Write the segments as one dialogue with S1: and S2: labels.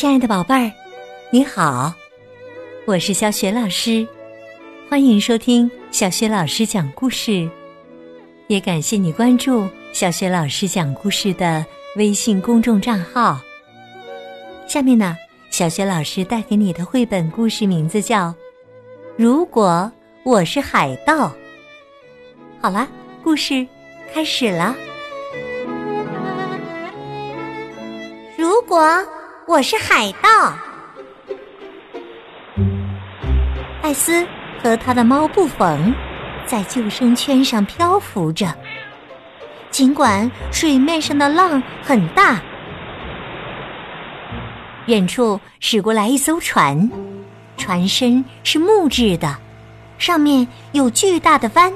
S1: 亲爱的宝贝儿，你好，我是小雪老师，欢迎收听小雪老师讲故事，也感谢你关注小雪老师讲故事的微信公众账号。下面呢，小雪老师带给你的绘本故事名字叫《如果我是海盗》。好了，故事开始了。
S2: 如果我是海盗，
S1: 艾斯和他的猫布冯在救生圈上漂浮着。尽管水面上的浪很大，远处驶过来一艘船，船身是木质的，上面有巨大的帆。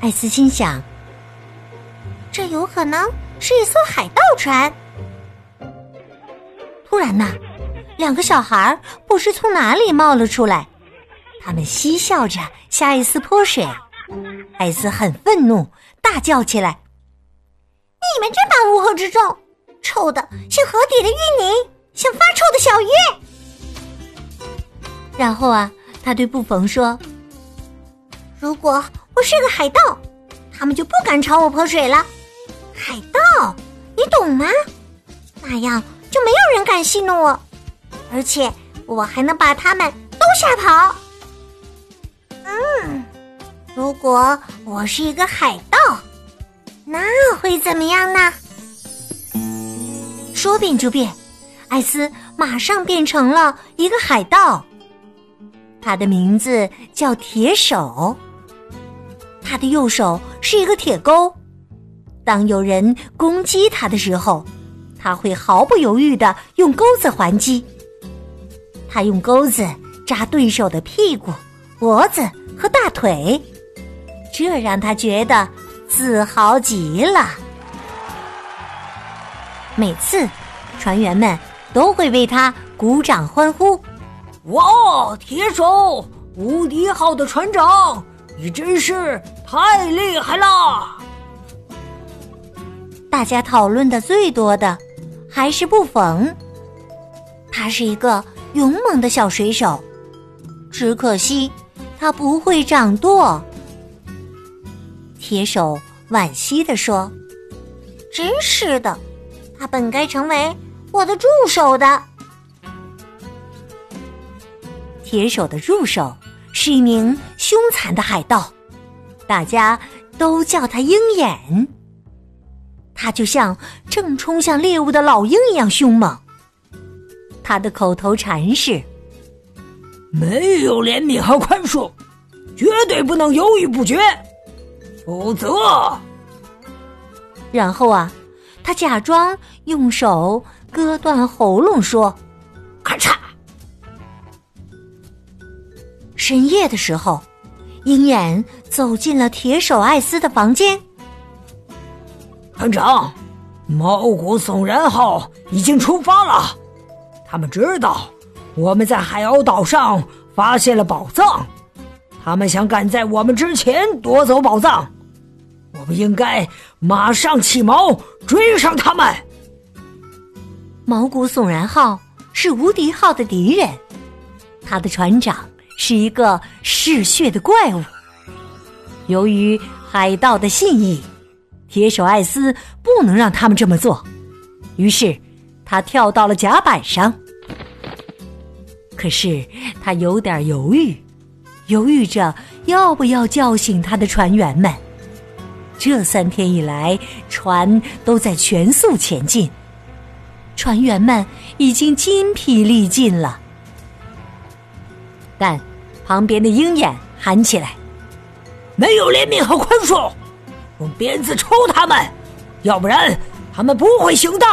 S1: 艾斯心想：
S2: 这有可能是一艘海盗船。
S1: 突然呐，两个小孩不知从哪里冒了出来，他们嬉笑着向艾斯泼水。艾斯很愤怒，大叫起来：“
S2: 你们这帮乌合之众，臭的像河底的淤泥，像发臭的小鱼！”
S1: 然后啊，他对布冯说：“
S2: 如果我是个海盗，他们就不敢朝我泼水了。海盗，你懂吗？那样。”就没有人敢戏弄我，而且我还能把他们都吓跑。嗯，如果我是一个海盗，那会怎么样呢？
S1: 说变就变，艾斯马上变成了一个海盗。他的名字叫铁手，他的右手是一个铁钩，当有人攻击他的时候。他会毫不犹豫的用钩子还击。他用钩子扎对手的屁股、脖子和大腿，这让他觉得自豪极了。每次，船员们都会为他鼓掌欢呼：“
S3: 哇，铁手，无敌号的船长，你真是太厉害了！”
S1: 大家讨论的最多的。还是不缝。他是一个勇猛的小水手，只可惜他不会掌舵。铁手惋惜地说：“
S2: 真是的，他本该成为我的助手的。”
S1: 铁手的助手是一名凶残的海盗，大家都叫他鹰眼。他就像正冲向猎物的老鹰一样凶猛。他的口头禅是：“
S3: 没有怜悯和宽恕，绝对不能犹豫不决，否则……”
S1: 然后啊，他假装用手割断喉咙，说：“
S3: 咔嚓！”
S1: 深夜的时候，鹰眼走进了铁手艾斯的房间。
S3: 船长，毛骨悚然号已经出发了。他们知道我们在海鸥岛上发现了宝藏，他们想赶在我们之前夺走宝藏。我们应该马上起锚追上他们。
S1: 毛骨悚然号是无敌号的敌人，他的船长是一个嗜血的怪物。由于海盗的信义。铁手艾斯不能让他们这么做，于是他跳到了甲板上。可是他有点犹豫，犹豫着要不要叫醒他的船员们。这三天以来，船都在全速前进，船员们已经筋疲力尽了。但旁边的鹰眼喊起来：“
S3: 没有怜悯和宽恕。”用鞭子抽他们，要不然他们不会行的。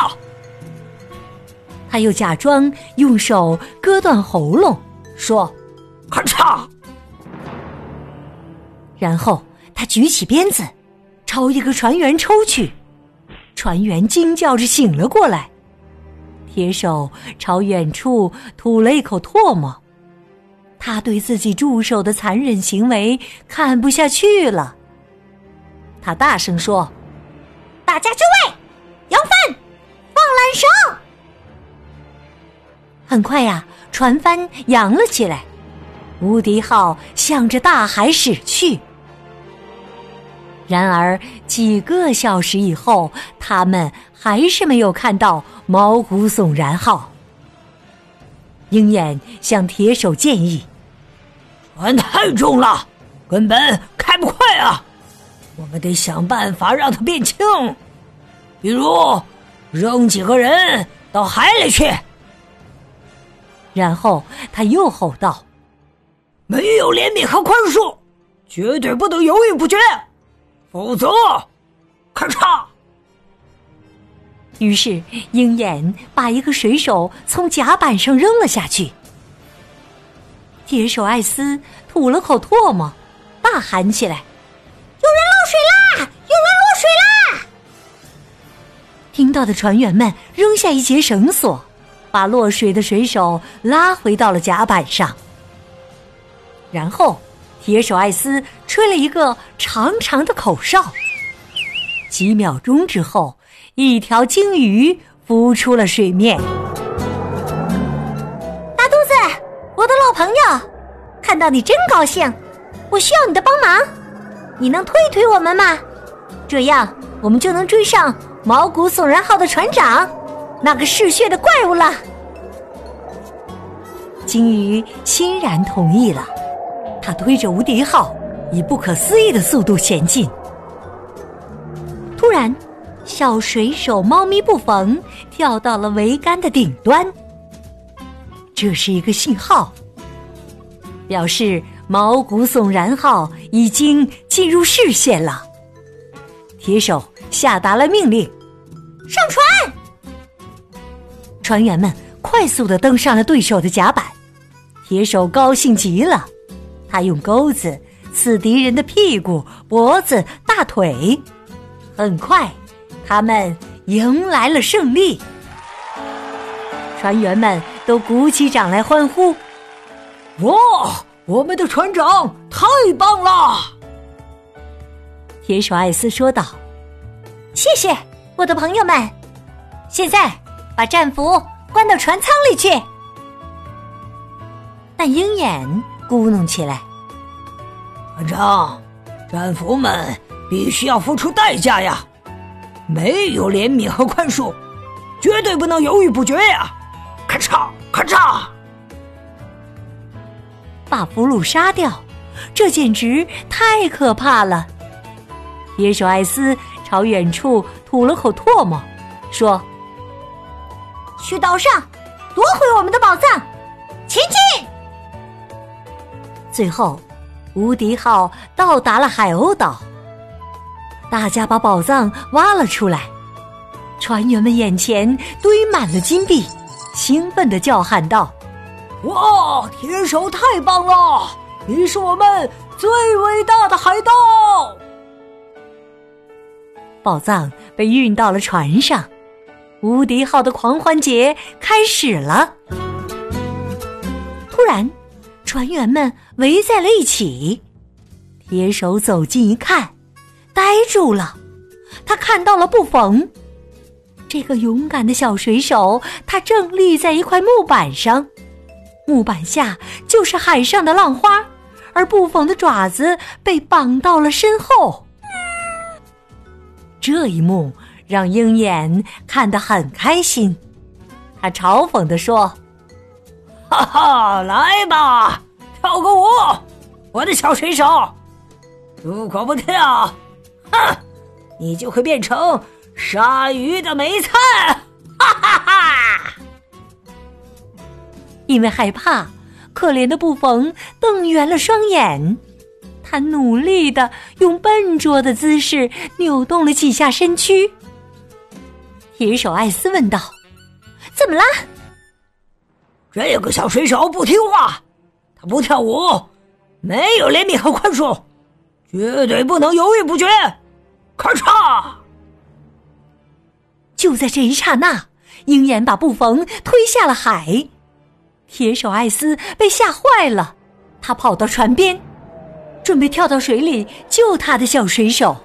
S1: 他又假装用手割断喉咙，说：“
S3: 咔嚓！”
S1: 然后他举起鞭子，朝一个船员抽去。船员惊叫着醒了过来。铁手朝远处吐了一口唾沫，他对自己助手的残忍行为看不下去了。他大声说：“
S2: 大家就位，扬帆，放缆绳。”
S1: 很快呀，船帆扬了起来，无敌号向着大海驶去。然而几个小时以后，他们还是没有看到毛骨悚然号。鹰眼向铁手建议：“
S3: 船太重了，根本开不快啊！我们得想办法让它变轻，比如扔几个人到海里去。”
S1: 然后他又吼道：“
S3: 没有怜悯和宽恕，绝对不能犹豫不决，否则，咔嚓！”
S1: 于是鹰眼把一个水手从甲板上扔了下去。铁手艾斯吐了口唾沫，大喊起来：“
S2: 水啦！有人落水啦！”
S1: 听到的船员们扔下一截绳索。把落水的水手拉回到了甲板上，然后铁手艾斯吹了一个长长的口哨。几秒钟之后，一条鲸鱼浮出了水面。
S2: 大肚子，我的老朋友，看到你真高兴。我需要你的帮忙，你能推一推我们吗？这样我们就能追上毛骨悚然号的船长。那个嗜血的怪物了。
S1: 鲸鱼欣然同意了，他推着无敌号以不可思议的速度前进。突然，小水手猫咪布冯跳到了桅杆的顶端，这是一个信号，表示毛骨悚然号已经进入视线了。铁手下达了命令：
S2: 上船！
S1: 船员们快速的登上了对手的甲板，铁手高兴极了，他用钩子刺敌人的屁股、脖子、大腿。很快，他们迎来了胜利。船员们都鼓起掌来欢呼：“
S3: 哇，我们的船长太棒了！”
S1: 铁手艾斯说道：“
S2: 谢谢我的朋友们，现在。”把战俘关到船舱里去。
S1: 但鹰眼咕哝起来：“
S3: 船长，战俘们必须要付出代价呀！没有怜悯和宽恕，绝对不能犹豫不决呀！”咔嚓咔嚓，
S1: 把俘虏杀掉，这简直太可怕了。野手艾斯朝远处吐了口唾沫，说。
S2: 去岛上夺回我们的宝藏，前进！
S1: 最后，无敌号到达了海鸥岛，大家把宝藏挖了出来，船员们眼前堆满了金币，兴奋的叫喊道：“
S3: 哇，铁手太棒了！你是我们最伟大的海盗！”
S1: 宝藏被运到了船上。无敌号的狂欢节开始了。突然，船员们围在了一起。铁手走近一看，呆住了。他看到了布冯，这个勇敢的小水手。他正立在一块木板上，木板下就是海上的浪花，而布冯的爪子被绑到了身后。这一幕。让鹰眼看得很开心，他嘲讽地说：“
S3: 哈哈，来吧，跳个舞，我的小水手！如果不跳，哼，你就会变成鲨鱼的美餐！”哈哈哈！
S1: 因为害怕，可怜的布冯瞪圆了双眼，他努力的用笨拙的姿势扭动了几下身躯。铁手艾斯问道：“
S2: 怎么啦？”
S3: 这个小水手不听话，他不跳舞，没有怜悯和宽恕，绝对不能犹豫不决。咔嚓！
S1: 就在这一刹那，鹰眼把布冯推下了海。铁手艾斯被吓坏了，他跑到船边，准备跳到水里救他的小水手。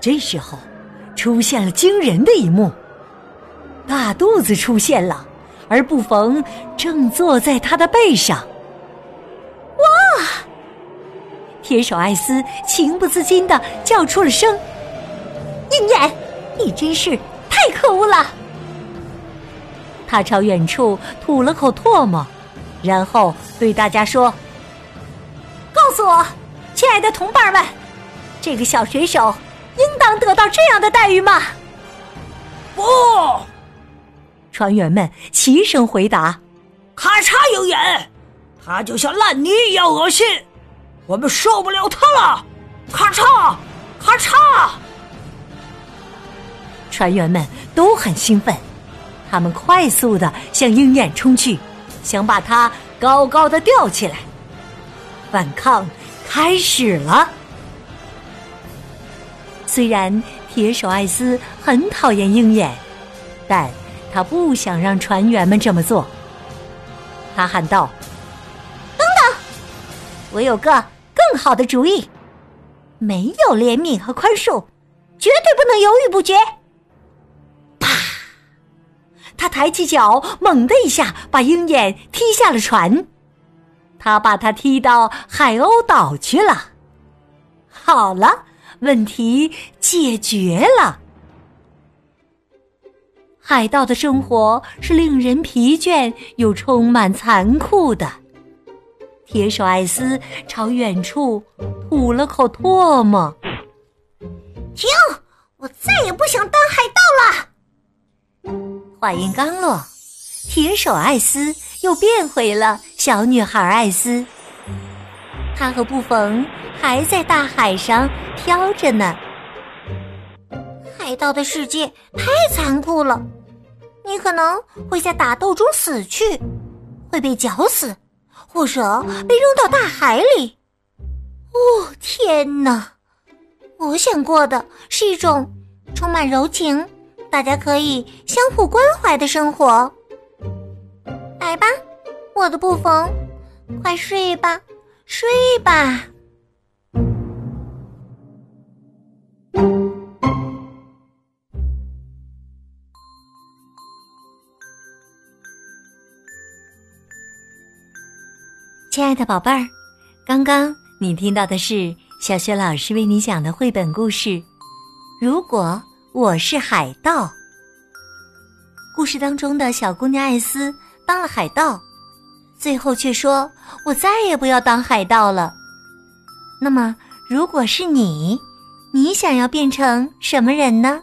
S1: 这时候。出现了惊人的一幕，大肚子出现了，而布冯正坐在他的背上。哇！铁手艾斯情不自禁的叫出了声：“
S2: 鹰眼，你真是太可恶了！”
S1: 他朝远处吐了口唾沫，然后对大家说：“
S2: 告诉我，亲爱的同伴们，这个小水手应当得到这样的待遇吗？”
S3: 不！
S1: 船员们齐声回答：“
S3: 咔嚓！有眼，他就像烂泥一样恶心，我们受不了他了！咔嚓！咔嚓！”
S1: 船员们都很兴奋。他们快速的向鹰眼冲去，想把它高高的吊起来。反抗开始了。虽然铁手艾斯很讨厌鹰眼，但他不想让船员们这么做。他喊道：“
S2: 等等，我有个更好的主意！没有怜悯和宽恕，绝对不能犹豫不决。”
S1: 他抬起脚，猛的一下把鹰眼踢下了船。他把他踢到海鸥岛去了。好了，问题解决了。海盗的生活是令人疲倦又充满残酷的。铁手艾斯朝远处吐了口唾沫。
S2: 停！我再也不想当海盗了。
S1: 话音刚落，铁手艾斯又变回了小女孩艾斯。她和布冯还在大海上飘着呢。
S2: 海盗的世界太残酷了，你可能会在打斗中死去，会被绞死，或者被扔到大海里。哦，天哪！我想过的是一种充满柔情。大家可以相互关怀的生活。来吧，我的布冯，快睡吧，睡吧。
S1: 亲爱的宝贝儿，刚刚你听到的是小雪老师为你讲的绘本故事。如果。我是海盗。故事当中的小姑娘艾斯当了海盗，最后却说：“我再也不要当海盗了。”那么，如果是你，你想要变成什么人呢？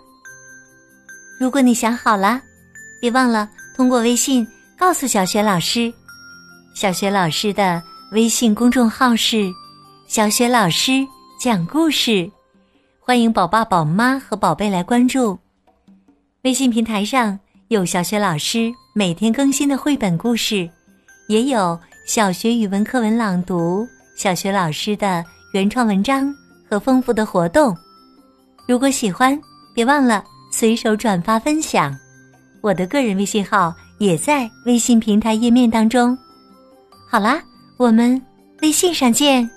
S1: 如果你想好了，别忘了通过微信告诉小雪老师。小雪老师的微信公众号是“小雪老师讲故事”。欢迎宝爸宝妈和宝贝来关注，微信平台上有小学老师每天更新的绘本故事，也有小学语文课文朗读、小学老师的原创文章和丰富的活动。如果喜欢，别忘了随手转发分享。我的个人微信号也在微信平台页面当中。好啦，我们微信上见。